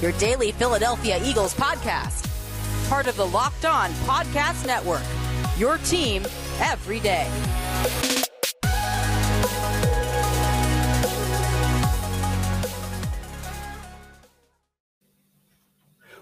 your daily Philadelphia Eagles podcast. Part of the Locked On Podcast Network. Your team every day.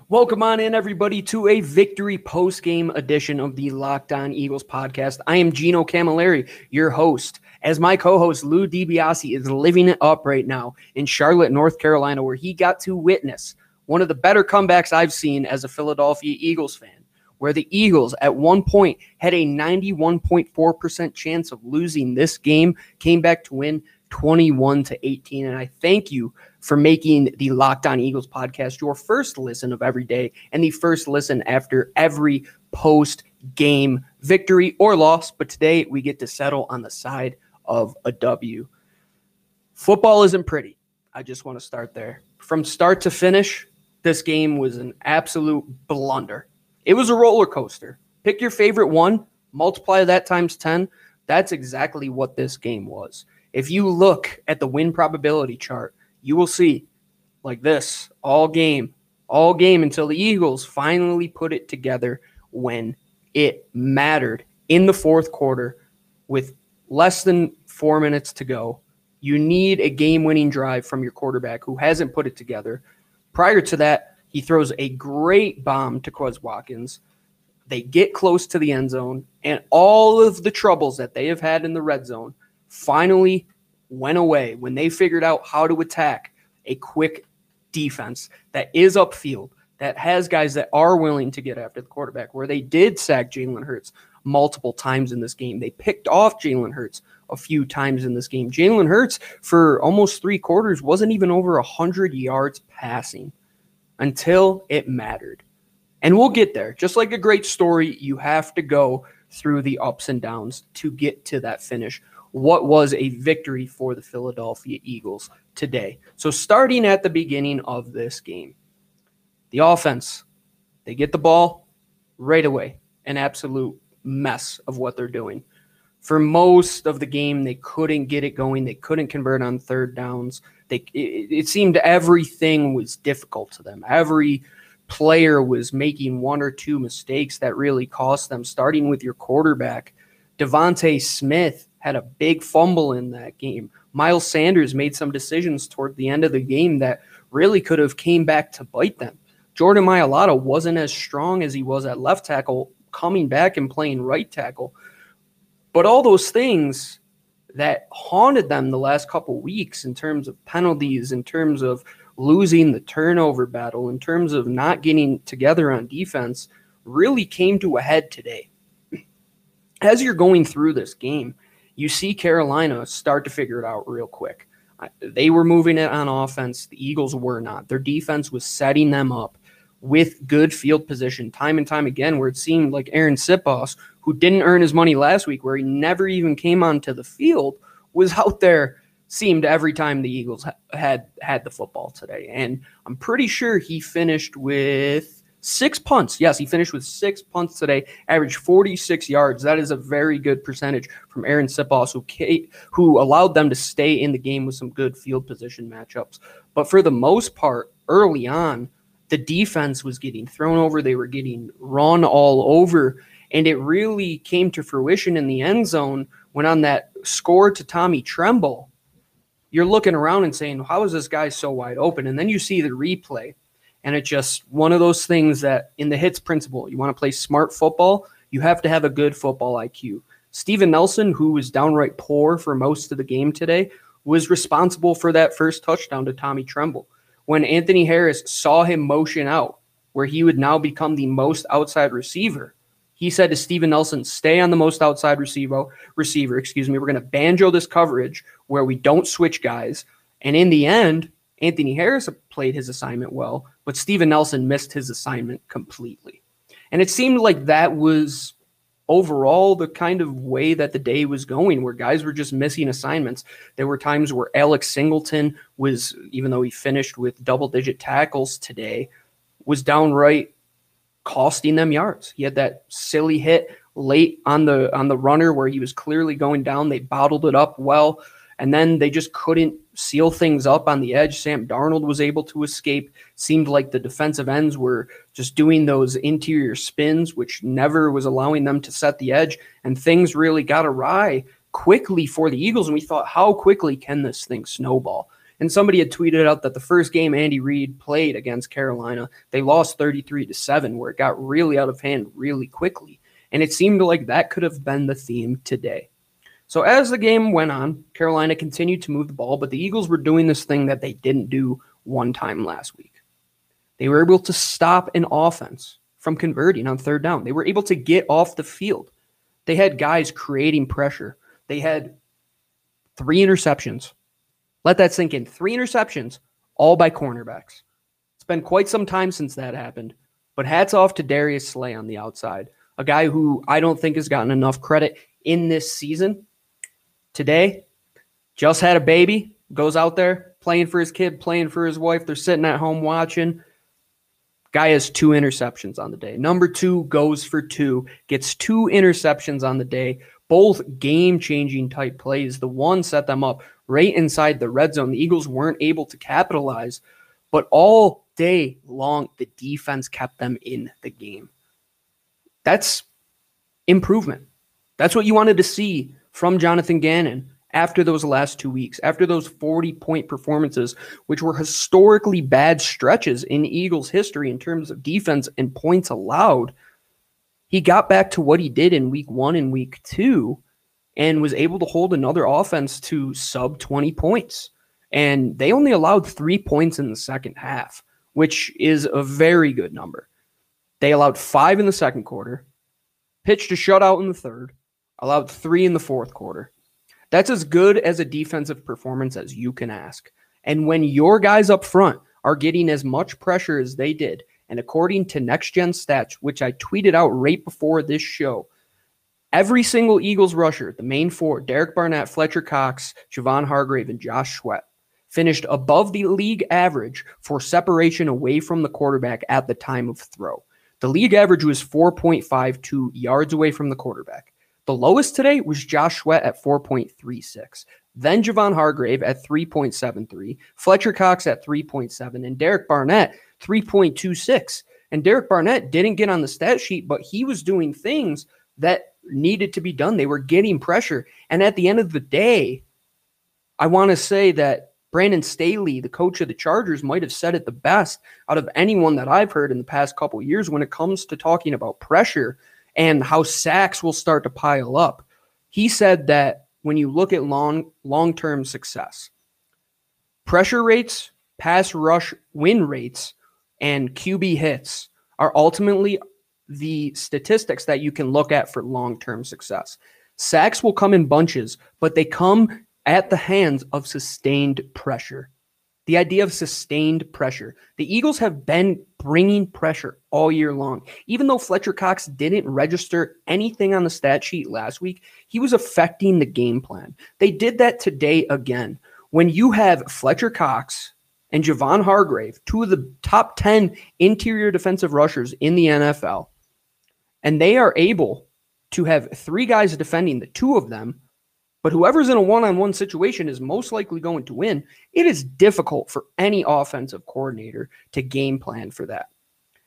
Welcome on in, everybody, to a victory post game edition of the Locked On Eagles podcast. I am Gino Camilleri, your host, as my co host Lou DiBiase is living it up right now in Charlotte, North Carolina, where he got to witness one of the better comebacks I've seen as a Philadelphia Eagles fan, where the Eagles at one point had a 91.4% chance of losing this game, came back to win 21 to 18. And I thank you for making the Locked On Eagles podcast your first listen of every day and the first listen after every post game victory or loss. But today we get to settle on the side of a W. Football isn't pretty. I just want to start there. From start to finish, this game was an absolute blunder. It was a roller coaster. Pick your favorite one, multiply that times 10. That's exactly what this game was. If you look at the win probability chart, you will see like this all game, all game until the Eagles finally put it together when it mattered in the fourth quarter with less than four minutes to go. You need a game winning drive from your quarterback who hasn't put it together. Prior to that, he throws a great bomb to Quez Watkins. They get close to the end zone, and all of the troubles that they have had in the red zone finally went away when they figured out how to attack a quick defense that is upfield, that has guys that are willing to get after the quarterback, where they did sack Jalen Hurts multiple times in this game. They picked off Jalen Hurts a few times in this game. Jalen Hurts, for almost three quarters, wasn't even over 100 yards passing until it mattered. And we'll get there. Just like a great story, you have to go through the ups and downs to get to that finish what was a victory for the Philadelphia Eagles today. So, starting at the beginning of this game, the offense, they get the ball right away, an absolute mess of what they're doing. For most of the game, they couldn't get it going. They couldn't convert on third downs. They, it, it seemed everything was difficult to them. Every player was making one or two mistakes that really cost them, starting with your quarterback. DeVonta Smith had a big fumble in that game. Miles Sanders made some decisions toward the end of the game that really could have came back to bite them. Jordan Mailata wasn't as strong as he was at left tackle, coming back and playing right tackle. But all those things that haunted them the last couple weeks in terms of penalties, in terms of losing the turnover battle, in terms of not getting together on defense, really came to a head today. As you're going through this game, you see Carolina start to figure it out real quick. They were moving it on offense. The Eagles were not. Their defense was setting them up with good field position time and time again, where it seemed like Arryn Siposs, who didn't earn his money last week, where he never even came onto the field, was out there seemed every time the Eagles had had the football today. And I'm pretty sure he finished with Six punts. Yes, he finished with six punts today, averaged 46 yards. That is a very good percentage from Arryn Siposs, who, who allowed them to stay in the game with some good field position matchups. But for the most part, early on, the defense was getting thrown over. They were getting run all over. And it really came to fruition in the end zone when on that score to Tommy Tremble, you're looking around and saying, How is this guy so wide open? And then you see the replay and it's just one of those things that in the hits principle, you want to play smart football, you have to have a good football IQ. Steven Nelson, who was downright poor for most of the game today, was responsible for that first touchdown to Tommy Tremble. When Anthony Harris saw him motion out, where he would now become the most outside receiver, he said to Steven Nelson, stay on the most outside receiver, receiver, excuse me. We're going to banjo this coverage where we don't switch guys. And in the end, Anthony Harris played his assignment well, but Steven Nelson missed his assignment completely. And it seemed like that was overall the kind of way that the day was going, where guys were just missing assignments. There were times where Alex Singleton was, even though he finished with double digit tackles today, was downright costing them yards. He had that silly hit late on the on the runner where he was clearly going down. They bottled it up well. And then they just couldn't seal things up on the edge. Sam Darnold was able to escape. Seemed like the defensive ends were just doing those interior spins, which never was allowing them to set the edge. And things really got awry quickly for the Eagles. And we thought, how quickly can this thing snowball? And somebody had tweeted out that the first game Andy Reid played against Carolina, they lost 33 to 7, where it got really out of hand really quickly. And it seemed like that could have been the theme today. So as the game went on, Carolina continued to move the ball, but the Eagles were doing this thing that they didn't do one time last week. They were able to stop an offense from converting on third down. They were able to get off the field. They had guys creating pressure. They had three interceptions. Let that sink in. Three interceptions, all by cornerbacks. It's been quite some time since that happened, but hats off to Darius Slay on the outside, a guy who I don't think has gotten enough credit in this season today just had a baby, goes out there playing for his kid, playing for his wife. They're sitting at home watching. Guy has two interceptions on the day. Number two goes for two, gets two interceptions on the day, both game changing type plays. The one set them up right inside the red zone. The Eagles weren't able to capitalize, but all day long, the defense kept them in the game. That's improvement. That's what you wanted to see from Jonathan Gannon after those last two weeks, after those 40 point performances, which were historically bad stretches in Eagles history in terms of defense and points allowed. He got back to what he did in week one and week two and was able to hold another offense to sub 20 points. And they only allowed three points in the second half, which is a very good number. They allowed five in the second quarter, pitched a shutout in the third, allowed three in the fourth quarter. That's as good as a defensive performance as you can ask. And when your guys up front are getting as much pressure as they did, and according to next gen stats, which I tweeted out right before this show, every single Eagles rusher, the main four, Derek Barnett, Fletcher Cox, Javon Hargrave, and Josh Sweat, finished above the league average for separation away from the quarterback at the time of throw. The league average was 4.52 yards away from the quarterback. The lowest today was Josh Sweat at 4.36. Then Javon Hargrave at 3.73, Fletcher Cox at 3.7, and Derek Barnett 3.26. And Derek Barnett didn't get on the stat sheet, but he was doing things that needed to be done. They were getting pressure. And at the end of the day, I want to say that Brandon Staley, the coach of the Chargers, might have said it the best out of anyone that I've heard in the past couple years when it comes to talking about pressure and how sacks will start to pile up. He said that when you look at long long-term success, pressure rates, pass rush win rates, and QB hits are ultimately the statistics that you can look at for long-term success. Sacks will come in bunches, but they come at the hands of sustained pressure. The idea of sustained pressure. The Eagles have been bringing pressure all year long. Even though Fletcher Cox didn't register anything on the stat sheet last week, he was affecting the game plan. They did that today again. When you have Fletcher Cox and Javon Hargrave, two of the top 10 interior defensive rushers in the NFL, and they are able to have three guys defending the two of them but whoever's in a one on one situation is most likely going to win. It is difficult for any offensive coordinator to game plan for that.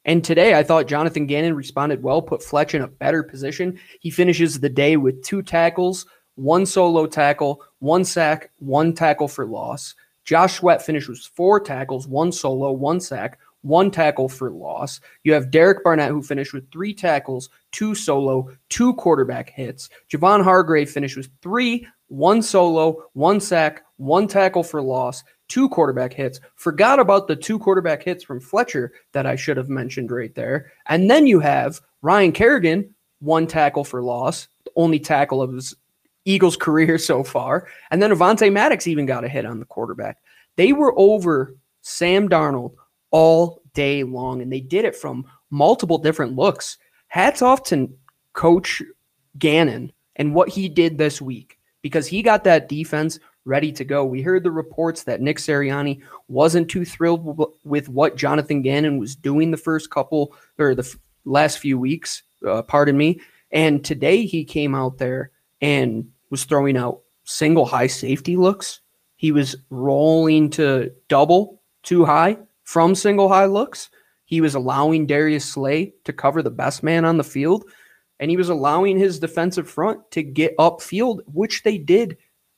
And today, I thought Jonathan Gannon responded well, put Fletch in a better position. He finishes the day with two tackles, one solo tackle, one sack, one tackle for loss. Josh Sweat finishes four tackles, one solo, one sack, one tackle for loss. You have Derek Barnett, who finished with three tackles, two solo, two quarterback hits. Javon Hargrave finished with three, one solo, one sack, one tackle for loss, two quarterback hits. Forgot about the two quarterback hits from Fletcher that I should have mentioned right there. And then you have Ryan Kerrigan, one tackle for loss, the only tackle of his Eagles career so far. And then Avonte Maddox even got a hit on the quarterback. They were over Sam Darnold all day long, and they did it from multiple different looks. Hats off to Coach Gannon and what he did this week because he got that defense ready to go. We heard the reports that Nick Sirianni wasn't too thrilled with what Jonathan Gannon was doing the first couple or the last few weeks, uh, pardon me. And today he came out there and was throwing out single high safety looks. He was rolling to double too high from single high looks. He was allowing Darius Slay to cover the best man on the field, and he was allowing his defensive front to get upfield, which they did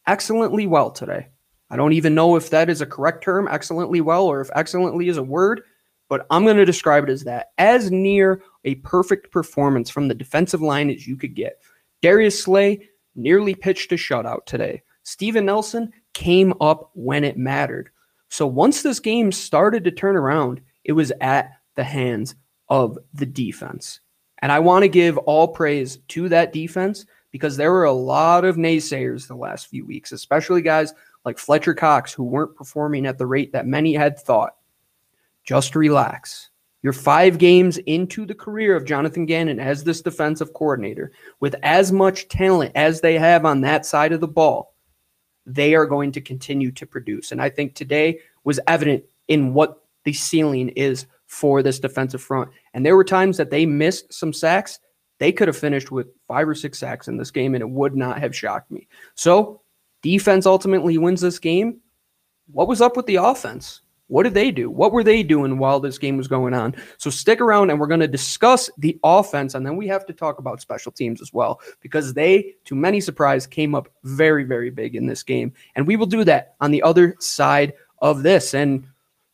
excellently well today. I don't even know if that is a correct term, excellently well, or if excellently is a word, but I'm going to describe it as that. As near a perfect performance from the defensive line as you could get. Darius Slay nearly pitched a shutout today. Steven Nelson came up when it mattered. So once this game started to turn around, it was at the hands of the defense. And I want to give all praise to that defense because there were a lot of naysayers the last few weeks, especially guys like Fletcher Cox who weren't performing at the rate that many had thought. Just relax. You're five games into the career of Jonathan Gannon as this defensive coordinator with as much talent as they have on that side of the ball. They are going to continue to produce. And I think today was evident in what the ceiling is for this defensive front. And there were times that they missed some sacks. They could have finished with five or six sacks in this game, and it would not have shocked me. So, defense ultimately wins this game. What was up with the offense? What did they do? What were they doing while this game was going on? So stick around and we're going to discuss the offense and then we have to talk about special teams as well because they, to many surprise, came up very, very big in this game. And we will do that on the other side of this. And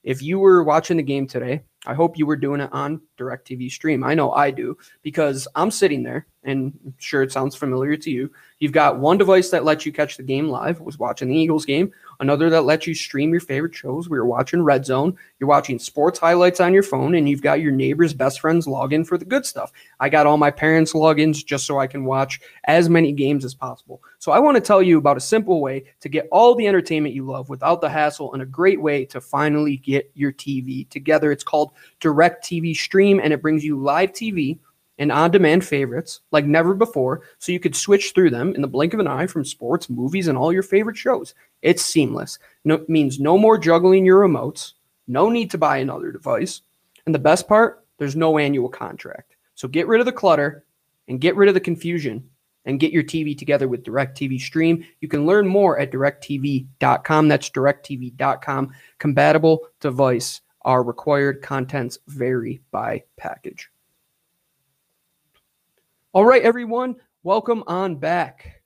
if you were watching the game today, I hope you were doing it on DirecTV stream. I know I do because I'm sitting there and I'm sure it sounds familiar to you. You've got one device that lets you catch the game live, was watching the Eagles game, another that lets you stream your favorite shows. We were watching Red Zone. You're watching sports highlights on your phone, and you've got your neighbor's best friends login for the good stuff. I got all my parents' logins just so I can watch as many games as possible. So I want to tell you about a simple way to get all the entertainment you love without the hassle and a great way to finally get your TV together. It's called DirecTV Stream, and it brings you live TV and on demand favorites like never before, so you could switch through them in the blink of an eye from sports, movies, and all your favorite shows. It's seamless. No, means no more juggling your remotes, no need to buy another device. And the best part, there's no annual contract. So get rid of the clutter and get rid of the confusion and get your TV together with DirecTV Stream. You can learn more at directv.com. That's directv.com. Compatible device. Our required contents vary by package. All right, everyone, welcome on back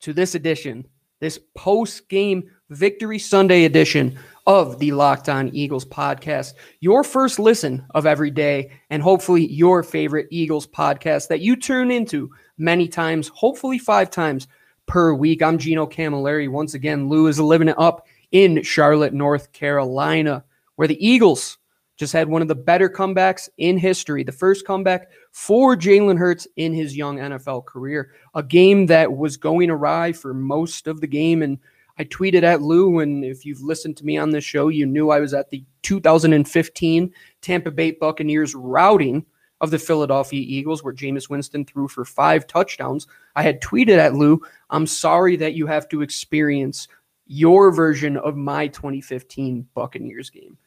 to this edition, this post game Victory Sunday edition of the Locked On Eagles podcast. Your first listen of every day, and hopefully your favorite Eagles podcast that you tune into many times, hopefully five times per week. I'm Gino Camilleri. Once again, Lou is living it up in Charlotte, North Carolina, where the Eagles just had one of the better comebacks in history. The first comeback for Jalen Hurts in his young NFL career. A game that was going awry for most of the game. And I tweeted at Lou, and if you've listened to me on this show, you knew I was at the 2015 Tampa Bay Buccaneers routing of the Philadelphia Eagles, where Jameis Winston threw for five touchdowns. I had tweeted at Lou, I'm sorry that you have to experience your version of my 2015 Buccaneers game.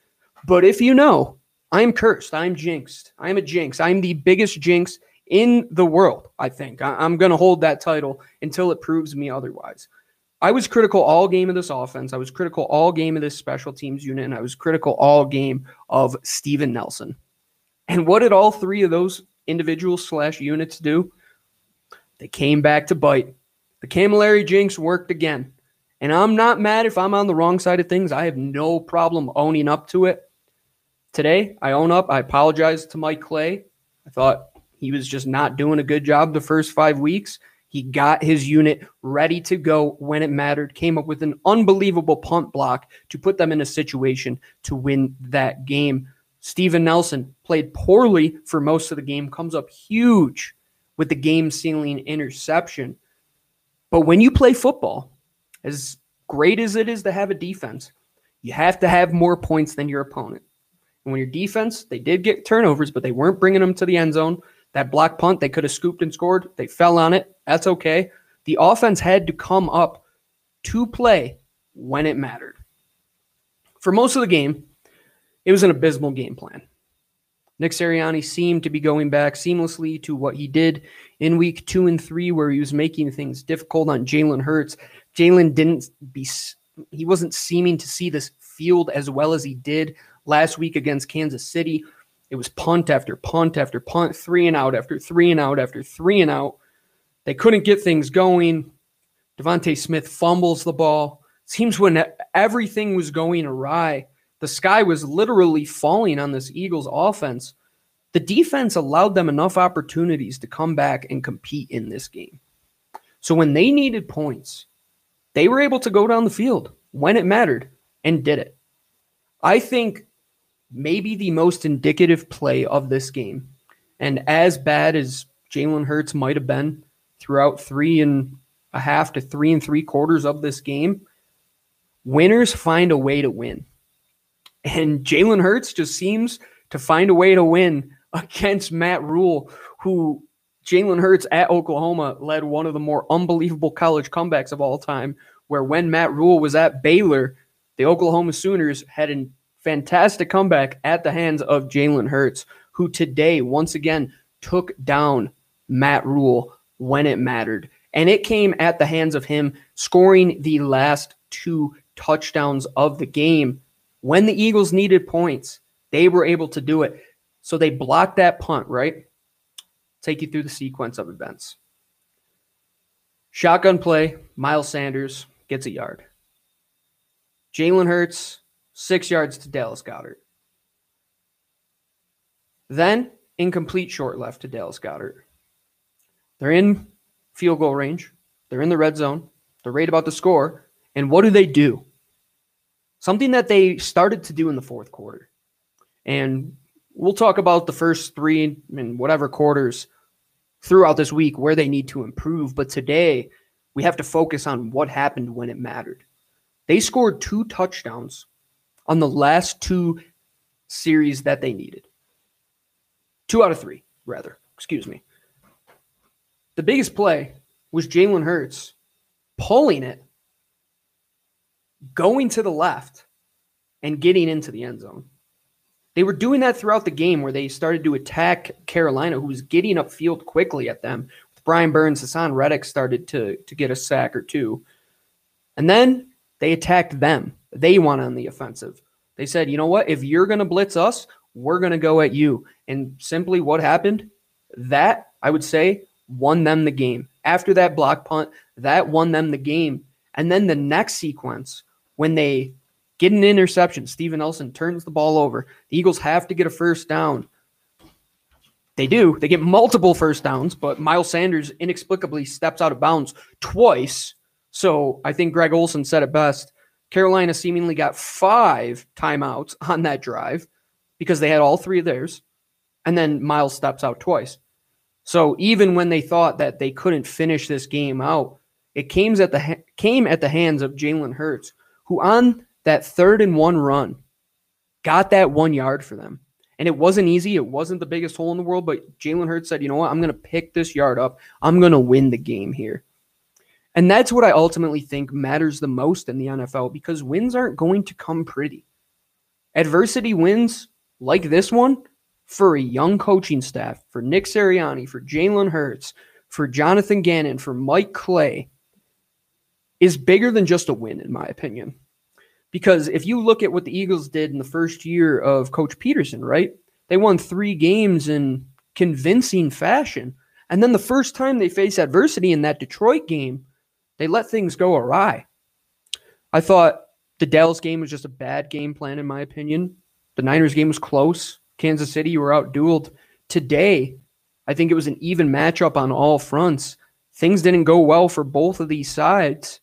But if you know, I'm cursed. I'm jinxed. I'm a jinx. I'm the biggest jinx in the world, I think. I- am going to hold that title until it proves me otherwise. I was critical all game of this offense. I was critical all game of this special teams unit, and I was critical all game of Steven Nelson. And what did all three of those individuals slash units do? They came back to bite. The Camilleri jinx worked again. And I'm not mad if I'm on the wrong side of things. I have no problem owning up to it today. I own up. I apologize to Mike Clay. I thought he was just not doing a good job the first five weeks. He got his unit ready to go when it mattered, came up with an unbelievable punt block to put them in a situation to win that game. Steven Nelson played poorly for most of the game, comes up huge with the game sealing interception. But when you play football, as great as it is to have a defense, you have to have more points than your opponent. And when your defense, they did get turnovers, but they weren't bringing them to the end zone. That block punt, they could have scooped and scored. They fell on it. That's okay. The offense had to come up to play when it mattered. For most of the game, it was an abysmal game plan. Nick Sirianni seemed to be going back seamlessly to what he did in week two and three, where he was making things difficult on Jalen Hurts. Jalen didn't be, he wasn't seeming to see this field as well as he did last week against Kansas City. It was punt after punt after punt, three and out after three and out after three and out. They couldn't get things going. DeVonta Smith fumbles the ball. Seems when everything was going awry, the sky was literally falling on this Eagles offense. The defense allowed them enough opportunities to come back and compete in this game. So when they needed points, they were able to go down the field when it mattered and did it. I think maybe the most indicative play of this game, and as bad as Jalen Hurts might have been throughout three and a half to three and three quarters of this game, winners find a way to win. And Jalen Hurts just seems to find a way to win against Matt Rhule, who Jalen Hurts at Oklahoma led one of the more unbelievable college comebacks of all time, where when Matt Rhule was at Baylor, the Oklahoma Sooners had a fantastic comeback at the hands of Jalen Hurts, who today once again took down Matt Rhule when it mattered. And it came at the hands of him scoring the last two touchdowns of the game. When the Eagles needed points, they were able to do it. So they blocked that punt, right? Take you through the sequence of events. Shotgun play, Miles Sanders gets a yard. Jalen Hurts, six yards to Dallas Goedert. Then, incomplete short left to Dallas Goedert. They're in field goal range. They're in the red zone. They're right about to score. And what do they do? Something that they started to do in the fourth quarter. And we'll talk about the first three and whatever quarters throughout this week where they need to improve. But today, we have to focus on what happened when it mattered. They scored two touchdowns on the last two series that they needed. Two out of three, rather. Excuse me. The biggest play was Jalen Hurts pulling it, going to the left, and getting into the end zone. They were doing that throughout the game where they started to attack Carolina, who was getting upfield quickly at them. With Brian Burns, Haason Reddick started to, to get a sack or two. And then they attacked them. They want on the offensive. They said, you know what? If you're going to blitz us, we're going to go at you. And simply what happened? That, I would say, won them the game. After that block punt, that won them the game. And then the next sequence, when they get an interception, Steven Nelson turns the ball over. The Eagles have to get a first down. They do. They get multiple first downs, but Miles Sanders inexplicably steps out of bounds twice. So I think Greg Olsen said it best. Carolina seemingly got five timeouts on that drive because they had all three of theirs. And then Miles steps out twice. So even when they thought that they couldn't finish this game out, it came at the ha- came at the hands of Jalen Hurts, who on that third and one run got that one yard for them. And it wasn't easy. It wasn't the biggest hole in the world, but Jalen Hurts said, you know what? I'm going to pick this yard up. I'm going to win the game here. And that's what I ultimately think matters the most in the NFL because wins aren't going to come pretty. Adversity wins like this one for a young coaching staff, for Nick Sirianni, for Jalen Hurts, for Jonathan Gannon, for Mike Clay, is bigger than just a win, in my opinion. Because if you look at what the Eagles did in the first year of Coach Pederson, right? They won three games in convincing fashion. And then the first time they faced adversity in that Detroit game, they let things go awry. I thought the Dallas game was just a bad game plan, in my opinion. The Niners game was close. Kansas City were outdueled. Today, I think it was an even matchup on all fronts. Things didn't go well for both of these sides,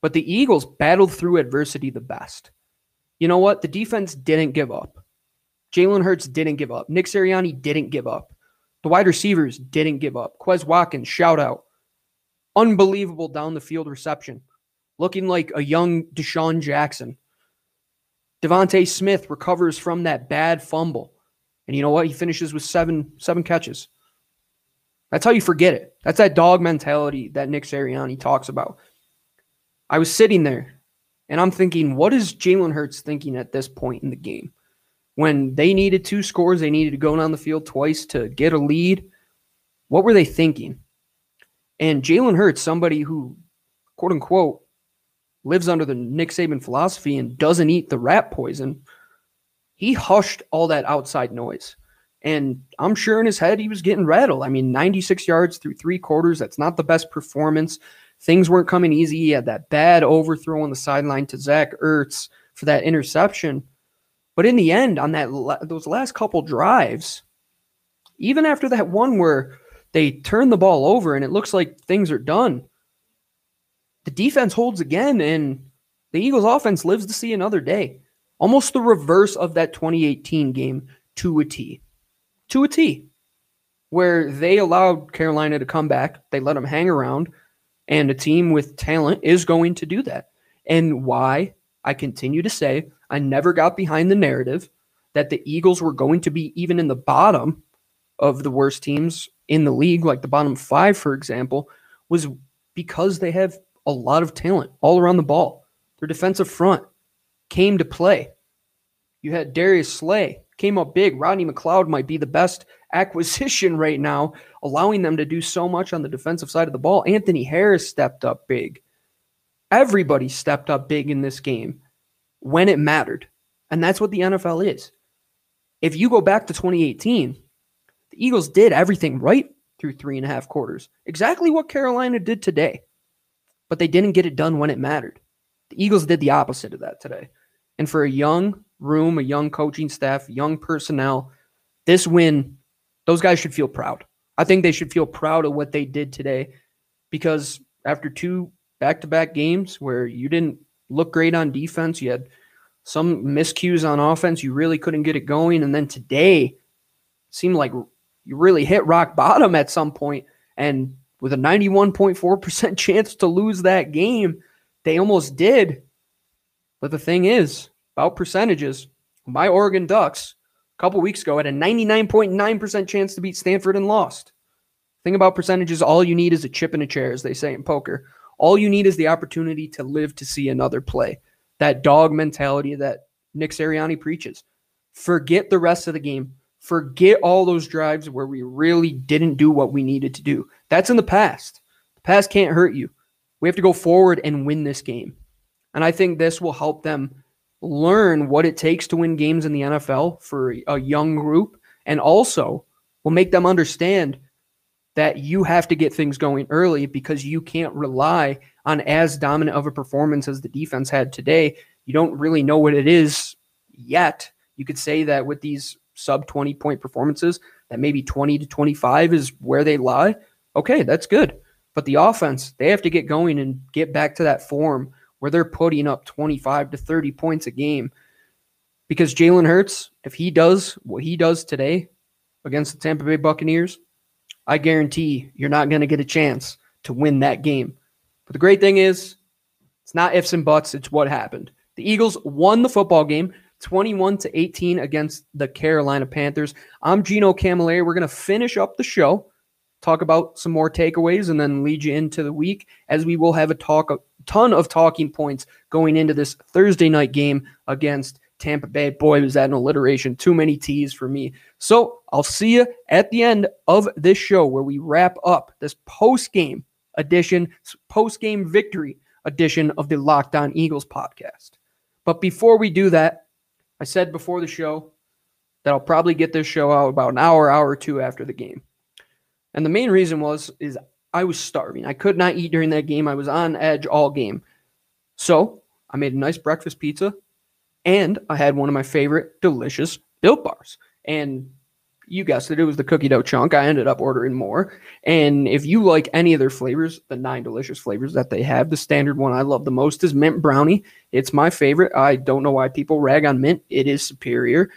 but the Eagles battled through adversity the best. You know what? The defense didn't give up. Jalen Hurts didn't give up. Nick Sirianni didn't give up. The wide receivers didn't give up. Quez Watkins, shout out. Unbelievable down the field reception. Looking like a young DeSean Jackson. DeVonta Smith recovers from that bad fumble. And you know what? He finishes with seven seven catches. That's how you forget it. That's that dog mentality that Nick Sirianni talks about. I was sitting there and I'm thinking, what is Jalen Hurts thinking at this point in the game? when they needed two scores, they needed to go down the field twice to get a lead. What were they thinking? And Jalen Hurts, somebody who, quote unquote, lives under the Nick Saban philosophy and doesn't eat the rat poison, he hushed all that outside noise. And I'm sure in his head he was getting rattled. I mean, 96 yards through three quarters, that's not the best performance. Things weren't coming easy. He had that bad overthrow on the sideline to Zach Ertz for that interception. But in the end, on that those last couple drives, even after that one where they turn the ball over and it looks like things are done, the defense holds again and the Eagles offense lives to see another day. Almost the reverse of that 2018 game to a T. To a T. Where they allowed Carolina to come back, they let them hang around, and a team with talent is going to do that. And why I continue to say I never got behind the narrative that the Eagles were going to be even in the bottom of the worst teams in the league, like the bottom five, for example, was because they have a lot of talent all around the ball. Their defensive front came to play. You had Darius Slay came up big. Rodney McLeod might be the best acquisition right now, allowing them to do so much on the defensive side of the ball. Anthony Harris stepped up big. Everybody stepped up big in this game when it mattered. And that's what the NFL is. If you go back to 2018, Eagles did everything right through three and a half quarters, exactly what Carolina did today. But they didn't get it done when it mattered. The Eagles did the opposite of that today. And for a young room, a young coaching staff, young personnel, this win, those guys should feel proud. I think they should feel proud of what they did today because after two back to back games where you didn't look great on defense. You had some miscues on offense. You really couldn't get it going. And then today seemed like you really hit rock bottom at some. And with a 91.4% chance to lose that game, they almost did. But the thing is, about percentages, my Oregon Ducks a couple weeks ago had a 99.9% chance to beat Stanford and lost. Thing about percentages, all you need is a chip in a chair, as they say in poker. All you need is the opportunity to live to see another play. That dog mentality that Nick Sirianni preaches. Forget the rest of the game. Forget all those drives where we really didn't do what we needed to do. That's in the past. The past can't hurt you. We have to go forward and win this game. And I think this will help them learn what it takes to win games in the NFL for a young group and also will make them understand that you have to get things going early because you can't rely on as dominant of a performance as the defense had today. You don't really know what it is yet. You could say that with these sub 20 point performances, that maybe 20 to 25 is where they lie. Okay, that's good. But the offense, they have to get going and get back to that form where they're putting up 25 to 30 points a game. Because Jalen Hurts, if he does what he does today against the Tampa Bay Buccaneers, I guarantee you're not going to get a chance to win that game. But the great thing is, it's not ifs and buts, it's what happened. The Eagles won the football game 21 to 18 against the Carolina Panthers. I'm Gino Camilleri. We're going to finish up the show, talk about some more takeaways, and then lead you into the week as we will have a talk a ton of talking points going into this Thursday night game against Tampa Bay. Boy, was that an alliteration. Too many T's for me. So I'll see you at the end of this show where we wrap up this post game edition, post game victory edition of the Locked On Eagles podcast. But before we do that, I said before the show that I'll probably get this show out about an hour, hour or two after the game. And the main reason was is I was starving. I could not eat during that game. I was on edge all game. So I made a nice breakfast pizza and I had one of my favorite delicious built bars. And you guessed it, it was the cookie dough chunk. I ended up ordering more. And if you like any of their flavors, the nine delicious flavors that they have, the standard one I love the most is mint brownie. It's my favorite. I don't know why people rag on mint, it is superior.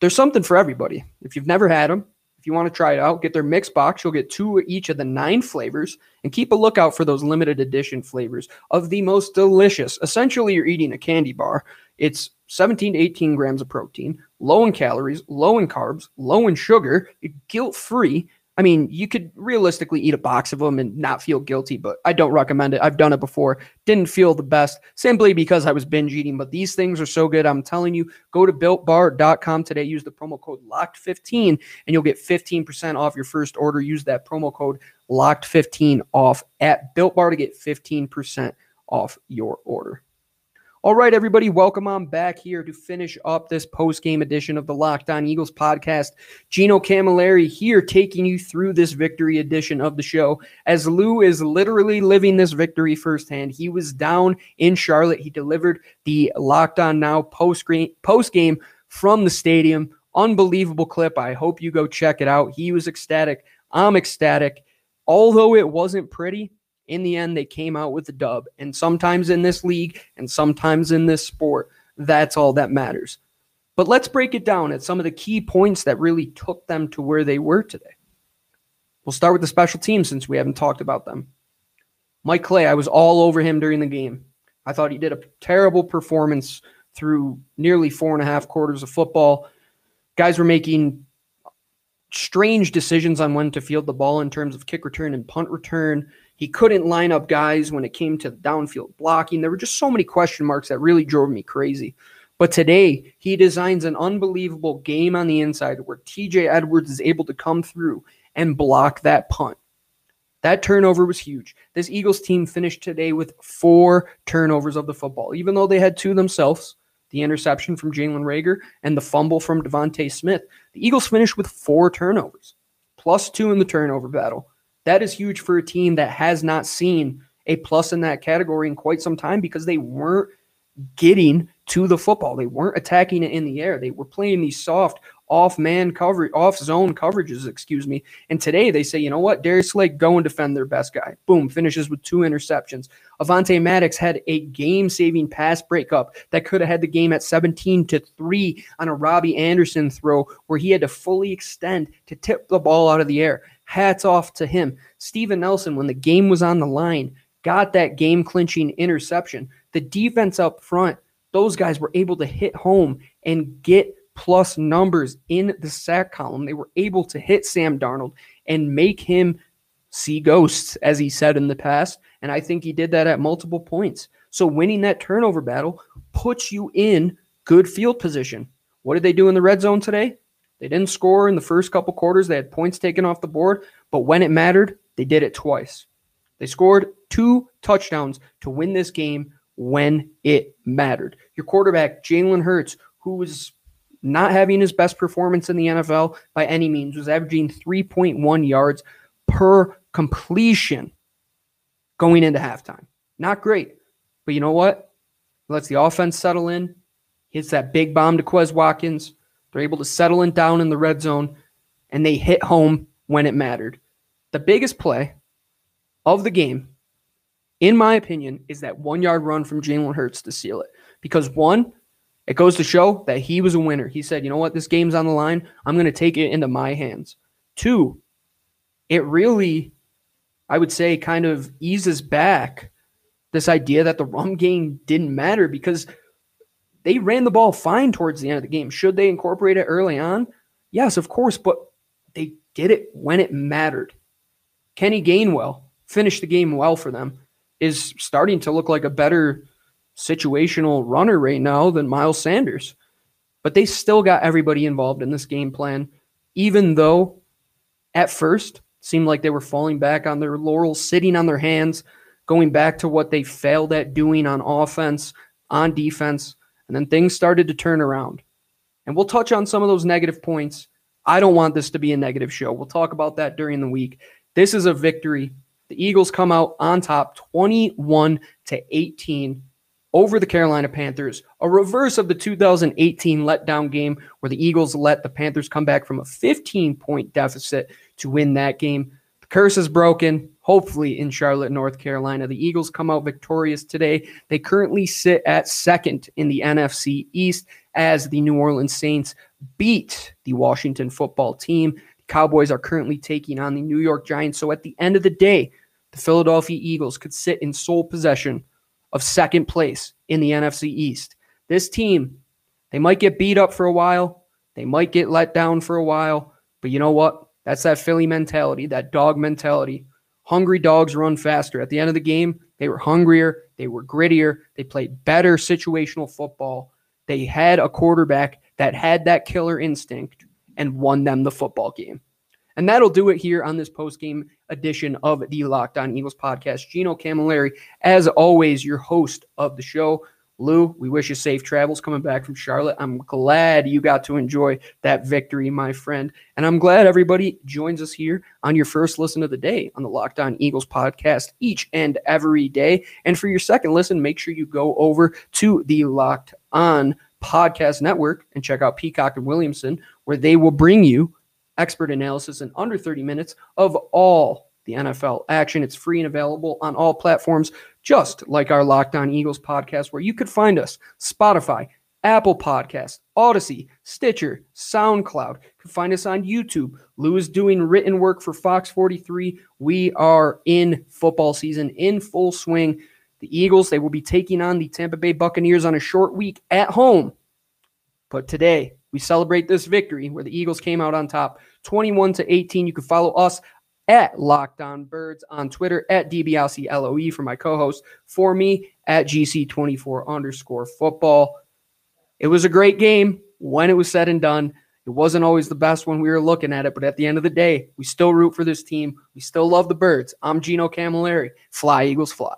There's something for everybody. If you've never had them, if you want to try it out, get their mix box. You'll get two each of the nine flavors and keep a lookout for those limited edition flavors of the most delicious. Essentially, you're eating a candy bar. It's 17 to 18 grams of protein, low in calories, low in carbs, low in sugar, guilt free, I mean, you could realistically eat a box of them and not feel guilty, but I don't recommend it. I've done it before. Didn't feel the best simply because I was binge eating, but these things are so good. I'm telling you, go to builtbar.com today. Use the promo code LOCKED15 and you'll get 15% off your first order. Use that promo code LOCKED15 off at builtbar to get 15% off your order. All right, everybody, welcome on back here to finish up this post game edition of the Locked On Eagles podcast. Gino Camilleri here taking you through this victory edition of the show as Lou is literally living this victory firsthand. He was down in Charlotte. He delivered the Locked On Now post game from the stadium. Unbelievable clip. I hope you go check it out. He was ecstatic. I'm ecstatic. Although it wasn't pretty, in the end, they came out with the dub. And sometimes in this league and sometimes in this sport, that's all that matters. But let's break it down at some of the key points that really took them to where they were today. We'll start with the special teams since we haven't talked about them. Mike Clay, I was all over him during the game. I thought he did a terrible performance through nearly four and a half quarters of football. Guys were making strange decisions on when to field the ball in terms of kick return and punt return. He couldn't line up guys when it came to downfield blocking. There were just so many question marks that really drove me crazy. But today, he designs an unbelievable game on the inside where TJ Edwards is able to come through and block that punt. That turnover was huge. This Eagles team finished today with four turnovers of the football, even though they had two themselves the interception from Jalen Reagor and the fumble from DeVonta Smith. The Eagles finished with four turnovers, plus two in the turnover battle. That is huge for a team that has not seen a plus in that category in quite some time because they weren't getting to the football. They weren't attacking it in the air. They were playing these soft off man coverage, off zone coverages, excuse me. And today they say, you know what, Darius Slay, go and defend their best guy. Boom, finishes with two interceptions. Avonte Maddox had a game saving pass breakup that could have had the game at 17 to 3 on a Robbie Anderson throw where he had to fully extend to tip the ball out of the air. Hats off to him. Steven Nelson, when the game was on the line, got that game clinching interception. The defense up front, those guys were able to hit home and get plus numbers in the sack column. They were able to hit Sam Darnold and make him see ghosts, as he said in the past. And I think he did that at multiple points. So winning that turnover battle puts you in good field position. What did they do in the red zone today? They didn't score in the first couple quarters. They had points taken off the board, but when it mattered, they did it twice. They scored two touchdowns to win this game when it mattered. Your quarterback, Jalen Hurts, who was not having his best performance in the NFL by any means, was averaging 3.1 yards per completion going into halftime. Not great, but you know what? Lets the offense settle in, hits that big bomb to Quez Watkins, they're able to settle it down in the red zone and they hit home when it mattered. The biggest play of the game, in my opinion, is that one yard run from Jalen Hurts to seal it. Because one, it goes to show that he was a winner. He said, you know what, this game's on the line. I'm going to take it into my hands. Two, it really, I would say, kind of eases back this idea that the run game didn't matter because they ran the ball fine towards the end of the game. Should they incorporate it early on? Yes, of course, but they did it when it mattered. Kenny Gainwell finished the game well for them, is starting to look like a better situational runner right now than Miles Sanders. But they still got everybody involved in this game plan, even though at first seemed like they were falling back on their laurels, sitting on their hands, going back to what they failed at doing on offense, on defense. And then things started to turn around. And we'll touch on some of those negative points. I don't want this to be a negative show. We'll talk about that during the week. This is a victory. The Eagles come out on top 21 to 18 over the Carolina Panthers, a reverse of the 2018 letdown game where the Eagles let the Panthers come back from a 15 point deficit to win that game. The curse is broken hopefully in Charlotte, North Carolina. The Eagles come out victorious today. They currently sit at second in the NFC East as the New Orleans Saints beat the Washington football team. The Cowboys are currently taking on the New York Giants. So at the end of the day, the Philadelphia Eagles could sit in sole possession of second place in the NFC East. This team, they might get beat up for a while, they might get let down for a while, but you know what? That's that Philly mentality, that dog mentality. Hungry dogs run faster. At the end of the game, they were hungrier, they were grittier, they played better situational football. They had a quarterback that had that killer instinct and won them the football game. And that'll do it here on this post game edition of the Locked On Eagles podcast. Gino Camilleri, as always, your host of the show. Lou, we wish you safe travels coming back from Charlotte. I'm glad you got to enjoy that victory, my friend. And I'm glad everybody joins us here on your first listen of the day on the Locked On Eagles podcast each and every day. And for your second listen, make sure you go over to the Locked On Podcast Network and check out Peacock and Williamson, where they will bring you expert analysis in under 30 minutes of all the NFL action. It's free and available on all platforms, just like our Locked On Eagles podcast, where you could find us Spotify, Apple Podcast, Audacy, Stitcher, SoundCloud. You can find us on YouTube. Lou is doing written work for Fox 43. We are in football season in full swing. The Eagles, they will be taking on the Tampa Bay Buccaneers on a short week at home. But today, we celebrate this victory where the Eagles came out on top 21 to 18. You can follow us at Locked On Birds on Twitter, at DBLCLOE for my co host, for me at GC24 underscore football. It was a great game when it was said and done. It wasn't always the best when we were looking at it, but at the end of the day, we still root for this team. We still love the birds. I'm Gino Camilleri. Fly, Eagles, fly.